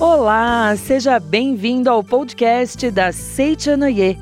Olá, seja bem-vindo ao podcast da Seichanoye.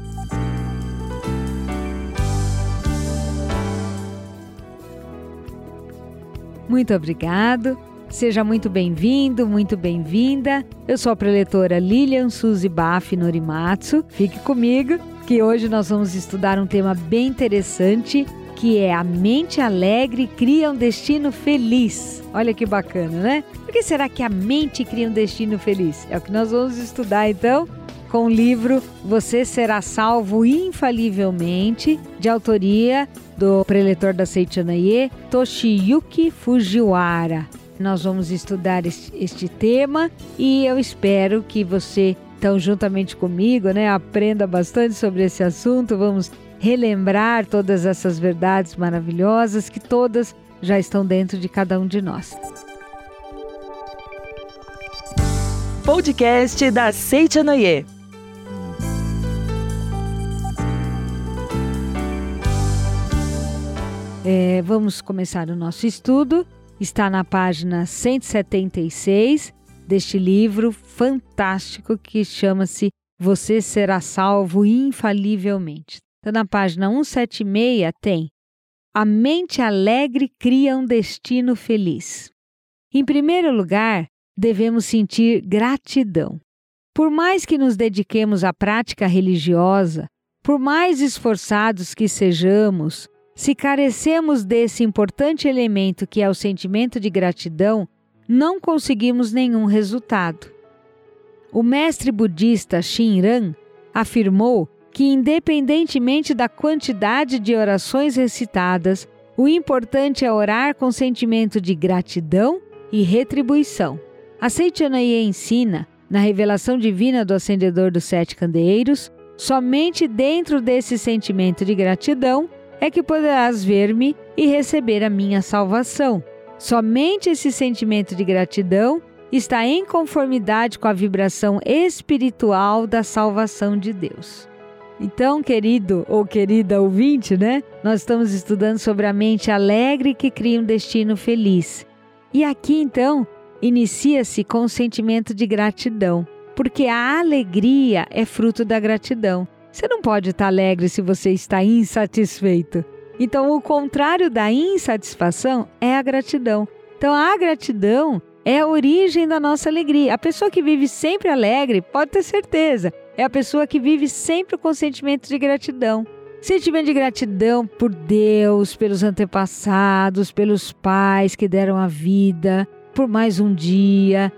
Muito obrigado. Seja muito bem-vindo, muito bem-vinda. Eu sou a preletora Lilian Suzy Baff Norimatsu. Fique comigo, que hoje nós vamos estudar um tema bem interessante, que é a mente alegre cria um destino feliz. Olha que bacana, né? Por que será que a mente cria um destino feliz? É o que nós vamos estudar então com o livro Você Será Salvo Infalivelmente, de autoria do preletor da Seichanaye, Toshiyuki Fujiwara. Nós vamos estudar este, tema e eu espero que você, então, juntamente comigo, né, aprenda bastante sobre esse assunto. Vamos relembrar todas essas verdades maravilhosas que todas já estão dentro de cada um de nós. Podcast da Seichanoye. É, vamos começar o nosso estudo está na página 176 deste livro fantástico que chama-se Você Será Salvo Infalivelmente. Então, na página 176 tem A mente alegre cria um destino feliz. Em primeiro lugar, devemos sentir gratidão. Por mais que nos dediquemos à prática religiosa, por mais esforçados que sejamos, se carecemos desse importante elemento que é o sentimento de gratidão, não conseguimos nenhum resultado. O mestre budista Shinran afirmou que, independentemente da quantidade de orações recitadas, o importante é orar com sentimento de gratidão e retribuição. A Seichanaye ensina, na revelação divina do Acendedor dos Sete Candeeiros, somente dentro desse sentimento de gratidão é que poderás ver-me e receber a minha salvação. Somente esse sentimento de gratidão está em conformidade com a vibração espiritual da salvação de Deus. Então, querido ou querida ouvinte, né? Nós estamos estudando sobre a mente alegre que cria um destino feliz. E aqui, então, inicia-se com o sentimento de gratidão, porque a alegria é fruto da gratidão. Você não pode estar alegre se você está insatisfeito. Então, o contrário da insatisfação é a gratidão. Então, a gratidão é a origem da nossa alegria. A pessoa que vive sempre alegre, pode ter certeza, é a pessoa que vive sempre com sentimento de gratidão. Sentimento de gratidão por Deus, pelos antepassados, pelos pais que deram a vida, por mais um dia,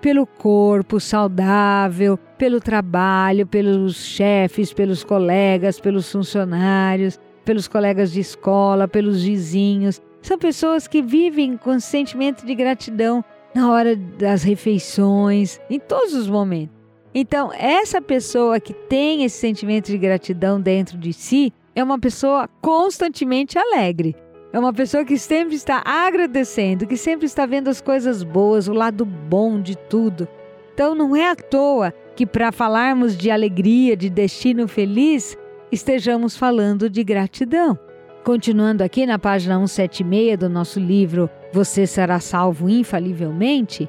pelo corpo saudável, pelo trabalho, pelos chefes, pelos colegas, pelos funcionários, pelos colegas de escola, pelos vizinhos. São pessoas que vivem com sentimento de gratidão na hora das refeições, em todos os momentos. Então, essa pessoa que tem esse sentimento de gratidão dentro de si é uma pessoa constantemente alegre. É uma pessoa que sempre está agradecendo, que sempre está vendo as coisas boas, o lado bom de tudo. Então não é à toa que, para falarmos de alegria, de destino feliz, estejamos falando de gratidão. Continuando aqui na página 176 do nosso livro Você Será Salvo Infalivelmente,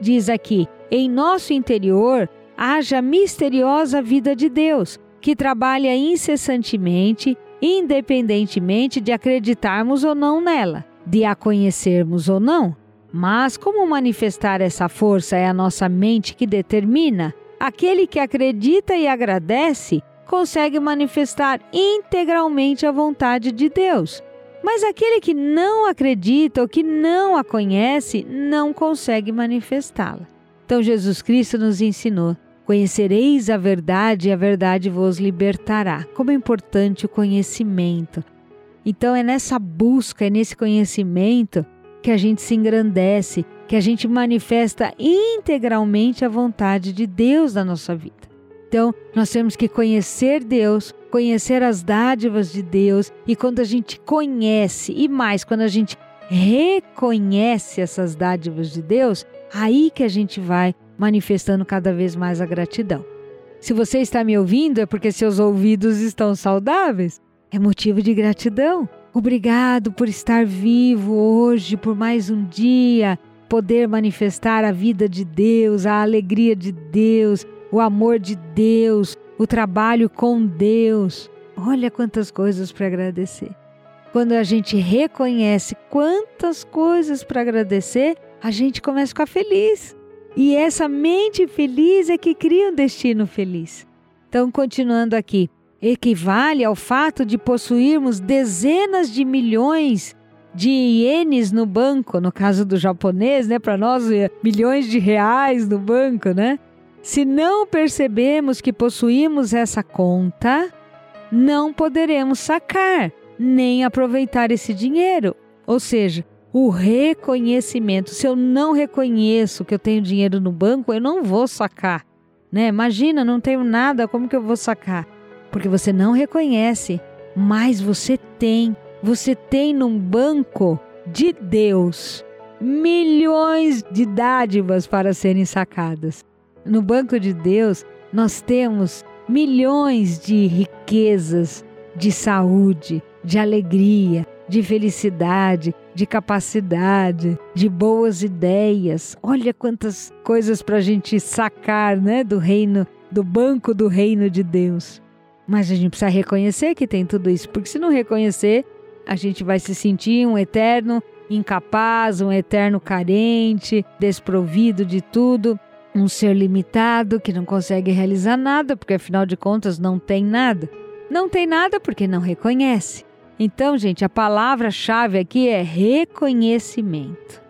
diz aqui: Em nosso interior haja a misteriosa vida de Deus, que trabalha incessantemente independentemente de acreditarmos ou não nela, de a conhecermos ou não. Mas como manifestar essa força é a nossa mente que determina? Aquele que acredita e agradece consegue manifestar integralmente a vontade de Deus. Mas aquele que não acredita ou que não a conhece não consegue manifestá-la. Então Jesus Cristo nos ensinou Conhecereis a verdade e a verdade vos libertará. Como é importante o conhecimento. Então é nessa busca, é nesse conhecimento que a gente se engrandece, que a gente manifesta integralmente a vontade de Deus na nossa vida. Então, nós temos que conhecer Deus, conhecer as dádivas de Deus, e quando a gente conhece, e mais, quando a gente reconhece essas dádivas de Deus, aí que a gente vai manifestando cada vez mais a gratidão. Se você está me ouvindo, é porque seus ouvidos estão saudáveis. É motivo de gratidão. Obrigado por estar vivo hoje, por mais um dia, poder manifestar a vida de Deus, a alegria de Deus, o amor de Deus, o trabalho com Deus. Olha quantas coisas para agradecer. Quando a gente reconhece quantas coisas para agradecer, a gente começa a ficar feliz. E essa mente feliz é que cria um destino feliz. Então, continuando aqui, equivale ao fato de possuirmos dezenas de milhões de ienes no banco, no caso do japonês, né, para nós é milhões de reais no banco, né? Se não percebemos que possuímos essa conta, não poderemos sacar nem aproveitar esse dinheiro. Ou seja, o reconhecimento. Se eu não reconheço que eu tenho dinheiro no banco, eu não vou sacar. Né? Imagina, não tenho nada, como que eu vou sacar? Porque você não reconhece, mas você tem. Você tem num banco de Deus milhões de dádivas para serem sacadas. No banco de Deus, nós temos milhões de riquezas, de saúde, de alegria, de felicidade, de capacidade, de boas ideias. Olha quantas coisas para a gente sacar, né, do reino, do banco do reino de Deus. Mas a gente precisa reconhecer que tem tudo isso, porque se não reconhecer, a gente vai se sentir um eterno incapaz, um eterno carente, desprovido de tudo, um ser limitado que não consegue realizar nada, porque afinal de contas não tem nada. Não tem nada porque não reconhece. Então, gente, a palavra-chave aqui é reconhecimento.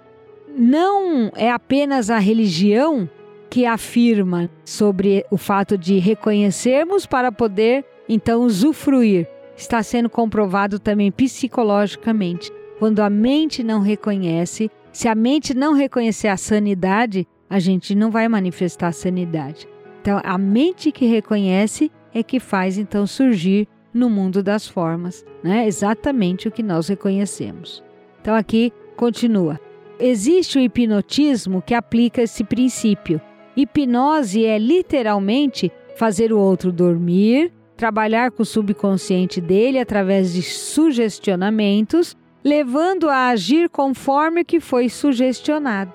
Não é apenas a religião que afirma sobre o fato de reconhecermos para poder então usufruir. Está sendo comprovado também psicologicamente. Quando a mente não reconhece, se a mente não reconhecer a sanidade, a gente não vai manifestar a sanidade. Então, a mente que reconhece é que faz então surgir no mundo das formas, né? Exatamente o que nós reconhecemos. Então aqui continua. Existe o hipnotismo que aplica esse princípio. Hipnose é literalmente fazer o outro dormir, trabalhar com o subconsciente dele através de sugestionamentos, levando a agir conforme o que foi sugestionado.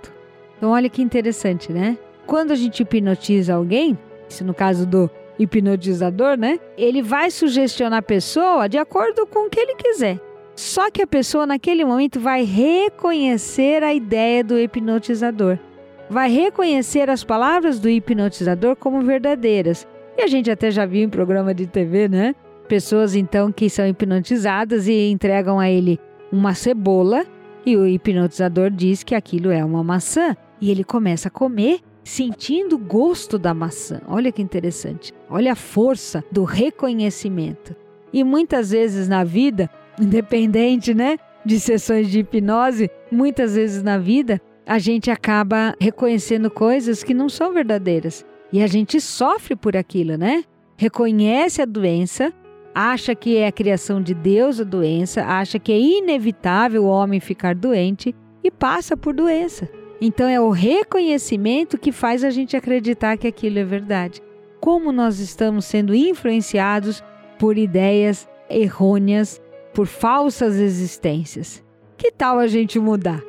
Então olha que interessante, né? Quando a gente hipnotiza alguém, se no caso do hipnotizador, né? Ele vai sugestionar a pessoa de acordo com o que ele quiser. Só que a pessoa naquele momento vai reconhecer a ideia do hipnotizador. Vai reconhecer as palavras do hipnotizador como verdadeiras. E a gente até já viu em programa de TV, né? Pessoas então que são hipnotizadas e entregam a ele uma cebola e o hipnotizador diz que aquilo é uma maçã e ele começa a comer sentindo o gosto da maçã. Olha que interessante. Olha a força do reconhecimento. E muitas vezes na vida, independente, né, de sessões de hipnose, muitas vezes na vida a gente acaba reconhecendo coisas que não são verdadeiras. E a gente sofre por aquilo, né? Reconhece a doença, acha que é a criação de Deus a doença, acha que é inevitável o homem ficar doente e passa por doença. Então é o reconhecimento que faz a gente acreditar que aquilo é verdade. Como nós estamos sendo influenciados por ideias errôneas, por falsas existências. Que tal a gente mudar?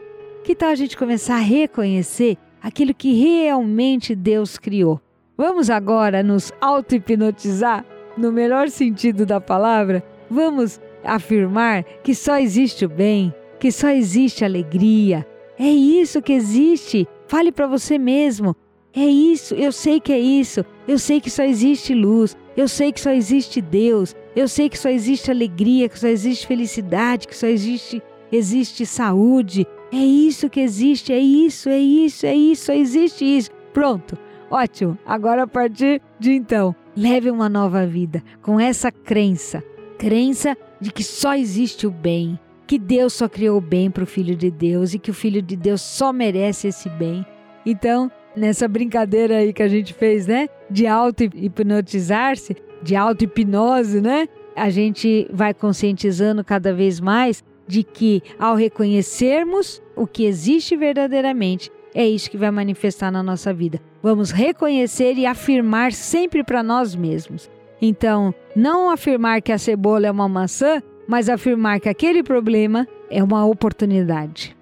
Que tal a gente começar a reconhecer aquilo que realmente Deus criou? Vamos agora nos auto-hipnotizar, no melhor sentido da palavra? Vamos afirmar que só existe o bem, que só existe alegria, é isso que existe. Fale para você mesmo. É isso, eu sei que é isso. Eu sei que só existe luz. Eu sei que só existe Deus. Eu sei que só existe alegria, que só existe felicidade, que só existe existe saúde. É isso que existe, é isso, é isso, é isso, só existe isso. Pronto. Ótimo. Agora a partir de então, leve uma nova vida com essa crença, crença de que só existe o bem, que Deus só criou o bem para o Filho de Deus e que o Filho de Deus só merece esse bem. Então, nessa brincadeira aí que a gente fez, né, de auto-hipnotizar-se, de auto-hipnose, né, a gente vai conscientizando cada vez mais de que ao reconhecermos o que existe verdadeiramente, é isso que vai manifestar na nossa vida. Vamos reconhecer e afirmar sempre para nós mesmos. Então, não afirmar que a cebola é uma maçã mas afirmar que aquele problema é uma oportunidade.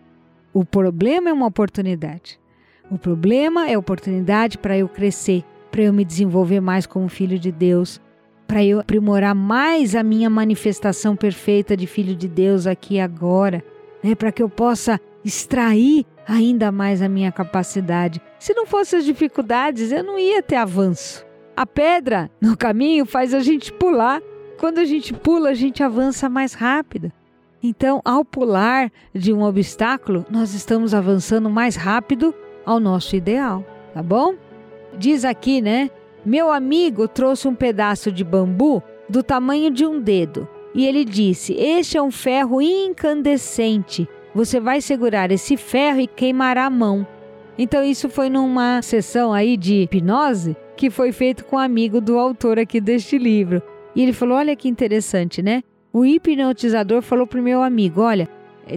O problema é uma oportunidade. O problema é oportunidade para eu crescer, para eu me desenvolver mais como filho de Deus, para eu aprimorar mais a minha manifestação perfeita de filho de Deus aqui e agora, né? para que eu possa extrair ainda mais a minha capacidade. Se não fossem as dificuldades, eu não ia ter avanço. A pedra no caminho faz a gente pular. Quando a gente pula, a gente avança mais rápido. Então, ao pular de um obstáculo, nós estamos avançando mais rápido ao nosso ideal, tá bom? Diz aqui, né? Meu amigo trouxe um pedaço de bambu do tamanho de um dedo e ele disse: Este é um ferro incandescente. Você vai segurar esse ferro e queimará a mão. Então, isso foi numa sessão aí de hipnose que foi feito com um amigo do autor aqui deste livro. E ele falou: Olha que interessante, né? O hipnotizador falou para o meu amigo: Olha,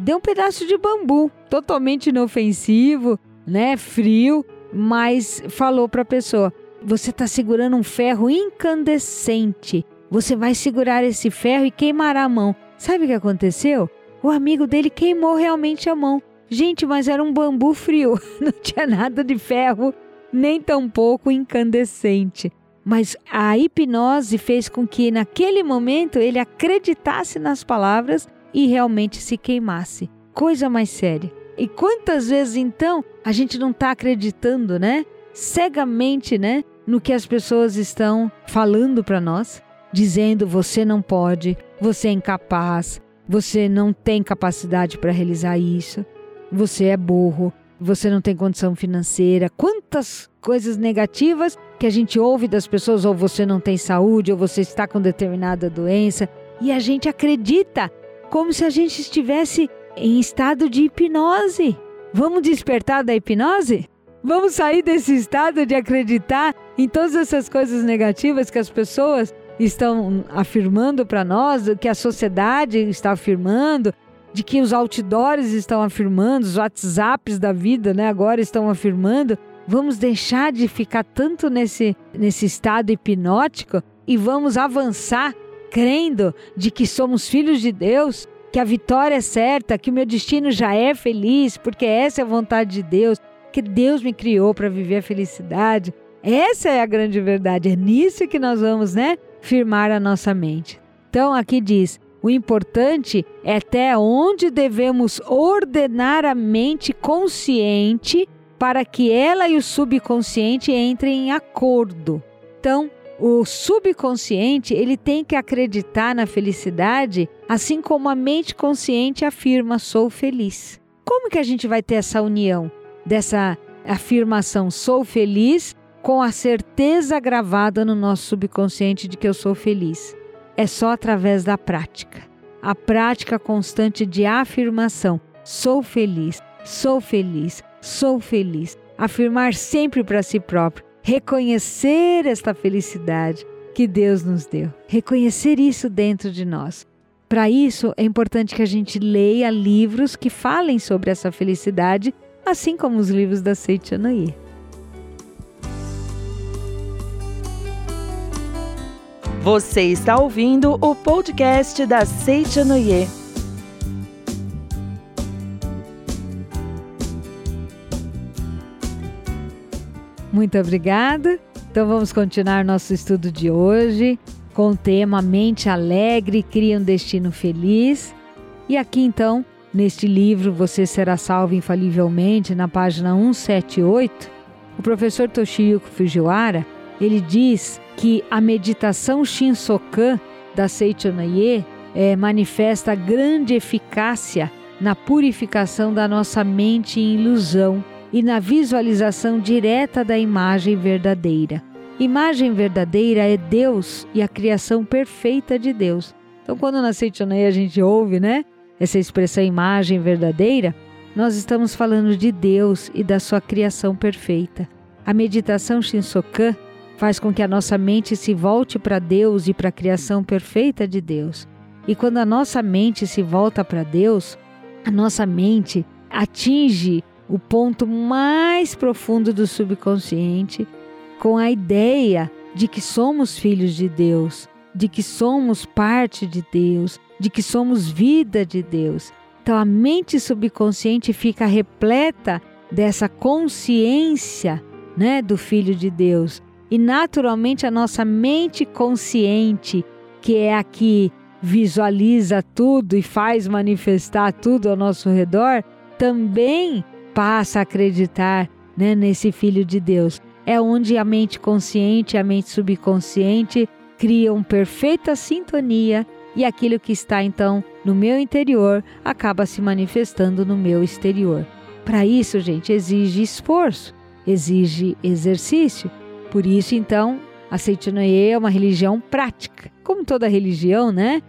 deu um pedaço de bambu, totalmente inofensivo, né? Frio, mas falou para a pessoa: você está segurando um ferro incandescente. Você vai segurar esse ferro e queimará a mão. Sabe o que aconteceu? O amigo dele queimou realmente a mão. Gente, mas era um bambu frio, não tinha nada de ferro, nem tampouco incandescente. Mas a hipnose fez com que naquele momento ele acreditasse nas palavras e realmente se queimasse. Coisa mais séria. E quantas vezes então a gente não está acreditando, né? Cegamente, né? No que as pessoas estão falando para nós, dizendo você não pode, você é incapaz, você não tem capacidade para realizar isso, você é burro, você não tem condição financeira. Quantas coisas negativas que a gente ouve das pessoas, ou você não tem saúde, ou você está com determinada doença, e a gente acredita como se a gente estivesse em estado de hipnose. Vamos despertar da hipnose? Vamos sair desse estado de acreditar em todas essas coisas negativas que as pessoas estão afirmando para nós, que a sociedade está afirmando, de que os outdoors estão afirmando, os WhatsApps da vida, né, agora estão afirmando. Vamos deixar de ficar tanto nesse, nesse estado hipnótico e vamos avançar crendo de que somos filhos de Deus, que a vitória é certa, que o meu destino já é feliz, porque essa é a vontade de Deus, que Deus me criou para viver a felicidade. Essa é a grande verdade, é nisso que nós vamos, né, firmar a nossa mente. Então aqui diz: o importante é até onde devemos ordenar a mente consciente para que ela e o subconsciente entrem em acordo. Então, o subconsciente, ele tem que acreditar na felicidade, assim como a mente consciente afirma sou feliz. Como que a gente vai ter essa união dessa afirmação sou feliz com a certeza gravada no nosso subconsciente de que eu sou feliz? É só através da prática. A prática constante de afirmação sou feliz, sou feliz, sou feliz. Afirmar sempre para si próprio reconhecer esta felicidade que Deus nos deu, reconhecer isso dentro de nós. Para isso, é importante que a gente leia livros que falem sobre essa felicidade, assim como os livros da Seichanaye. Você está ouvindo o podcast da Seichanoye. Muito obrigada. Então vamos continuar nosso estudo de hoje com o tema Mente Alegre cria um destino feliz. E aqui então, neste livro Você será salvo infalivelmente, na página 178, o professor Toshiyuki Fujiwara, ele diz que a meditação Shinsokan da Seichanaye é, manifesta grande eficácia na purificação da nossa mente em ilusão e na visualização direta da imagem verdadeira. Imagem verdadeira é Deus e a criação perfeita de Deus. Então, quando na Seitonei a gente ouve, né, essa expressão imagem verdadeira, nós estamos falando de Deus e da sua criação perfeita. A meditação Shinsokan faz com que a nossa mente se volte para Deus e para a criação perfeita de Deus. E quando a nossa mente se volta para Deus, a nossa mente atinge o ponto mais profundo do subconsciente, com a ideia de que somos filhos de Deus, de que somos parte de Deus, de que somos vida de Deus. Então a mente subconsciente fica repleta dessa consciência, né, do filho de Deus. E naturalmente a nossa mente consciente, que é a que visualiza tudo e faz manifestar tudo ao nosso redor, também passa a acreditar né, nesse Filho de Deus. É onde a mente consciente e a mente subconsciente criam perfeita sintonia e aquilo que está então no meu interior acaba se manifestando no meu exterior. Para isso, gente, exige esforço, exige exercício. Por isso, então, a Seitinoye é uma religião prática. Como toda religião, né?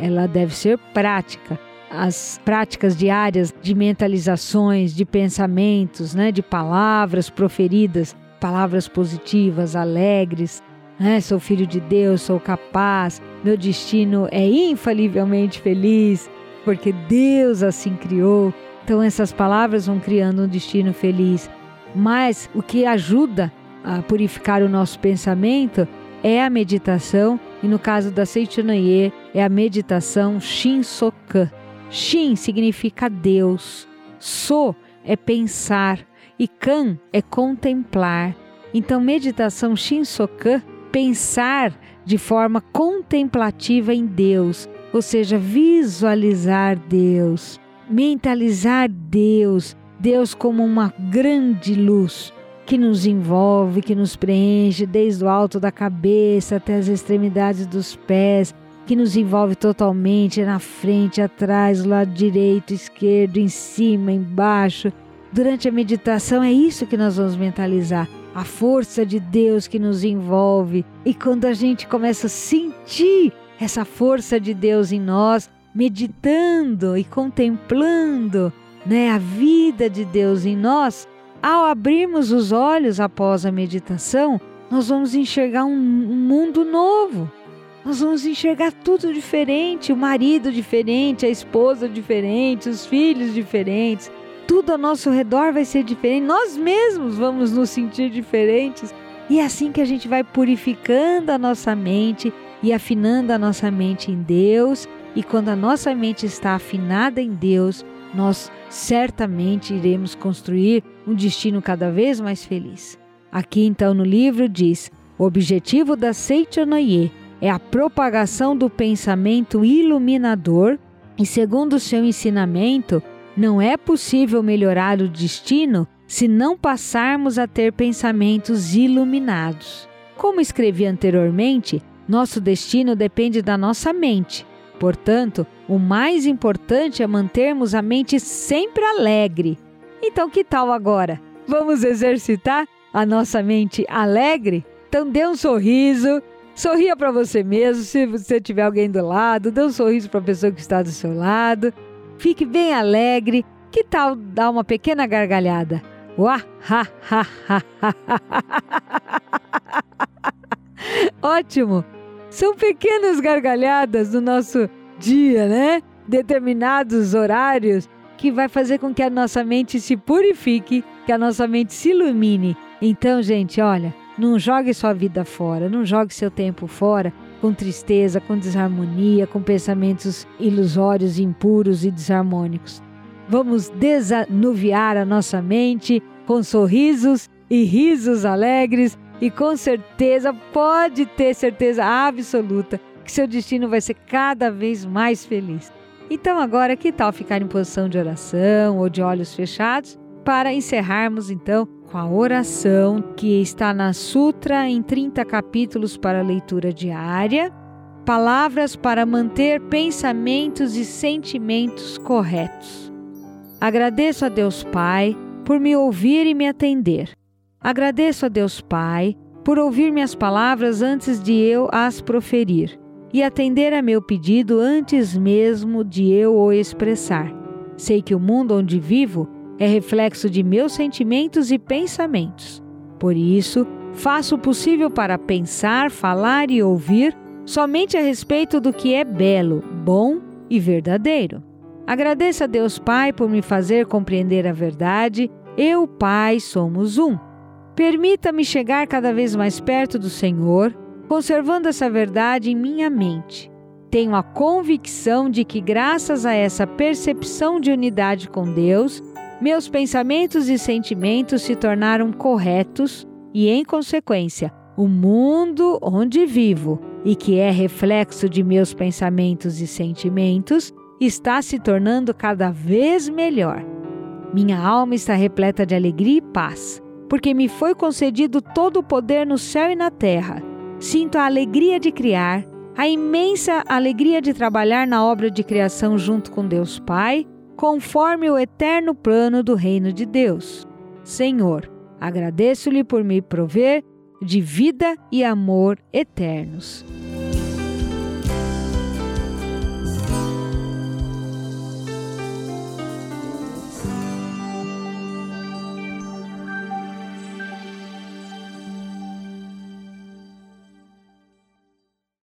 Ela deve ser prática. As práticas diárias de mentalizações, de pensamentos, né, de palavras proferidas, palavras positivas, alegres, né? Sou filho de Deus, sou capaz, meu destino é infalivelmente feliz, porque Deus assim criou. Então essas palavras vão criando um destino feliz. Mas o que ajuda a purificar o nosso pensamento é a meditação, e no caso da Seichanaye, é a meditação Shinsokan. Shin significa Deus, So é pensar e Kan é contemplar. Então, meditação Shinsokan, pensar de forma contemplativa em Deus, ou seja, visualizar Deus, mentalizar Deus, Deus como uma grande luz que nos envolve, que nos preenche desde o alto da cabeça até as extremidades dos pés, que nos envolve totalmente na frente, atrás, do lado direito, esquerdo, em cima, embaixo. Durante a meditação é isso que nós vamos mentalizar, a força de Deus que nos envolve. E quando a gente começa a sentir essa força de Deus em nós, meditando e contemplando, né, a vida de Deus em nós, ao abrirmos os olhos após a meditação, nós vamos enxergar um, mundo novo. Nós vamos enxergar tudo diferente, o marido diferente, a esposa diferente, os filhos diferentes. Tudo ao nosso redor vai ser diferente. Nós mesmos vamos nos sentir diferentes. E é assim que a gente vai purificando a nossa mente e afinando a nossa mente em Deus. E quando a nossa mente está afinada em Deus, nós certamente iremos construir um destino cada vez mais feliz. Aqui então no livro diz: o objetivo da Seichonoye é a propagação do pensamento iluminador e, segundo seu ensinamento, não é possível melhorar o destino se não passarmos a ter pensamentos iluminados. Como escrevi anteriormente, nosso destino depende da nossa mente. Portanto, o mais importante é mantermos a mente sempre alegre. Então, que tal agora? Vamos exercitar a nossa mente alegre? Então, dê um sorriso, sorria para você mesmo. Se você tiver alguém do lado, dê um sorriso para a pessoa que está do seu lado. Fique bem alegre. Que tal dar uma pequena gargalhada? Uá, ha, ha, ha, Ótimo! São pequenas gargalhadas no nosso dia, né? Determinados horários que vai fazer com que a nossa mente se purifique, que a nossa mente se ilumine. Então, gente, olha, não jogue sua vida fora, não jogue seu tempo fora com tristeza, com desarmonia, com pensamentos ilusórios, impuros e desarmônicos. Vamos desanuviar a nossa mente com sorrisos e risos alegres e com certeza, pode ter certeza absoluta que seu destino vai ser cada vez mais feliz. Então, agora, que tal ficar em posição de oração ou de olhos fechados para encerrarmos então com a oração que está na Sutra em 30 capítulos para leitura diária? Palavras para manter pensamentos e sentimentos corretos. Agradeço a Deus Pai por me ouvir e me atender. Agradeço a Deus Pai por ouvir minhas palavras antes de eu as proferir e atender a meu pedido antes mesmo de eu o expressar. Sei que o mundo onde vivo é reflexo de meus sentimentos e pensamentos. Por isso, faço o possível para pensar, falar e ouvir somente a respeito do que é belo, bom e verdadeiro. Agradeço a Deus Pai por me fazer compreender a verdade. Eu, Pai, somos um. Permita-me chegar cada vez mais perto do Senhor conservando essa verdade em minha mente. tenho a convicção de que, graças a essa percepção de unidade com Deus, meus pensamentos e sentimentos se tornaram corretos e, em consequência, o mundo onde vivo e que é reflexo de meus pensamentos e sentimentos está se tornando cada vez melhor. Minha alma está repleta de alegria e paz, porque me foi concedido todo o poder no céu e na terra. Sinto a alegria de criar, a imensa alegria de trabalhar na obra de criação junto com Deus Pai, conforme o eterno plano do reino de Deus. Senhor, agradeço-lhe por me prover de vida e amor eternos.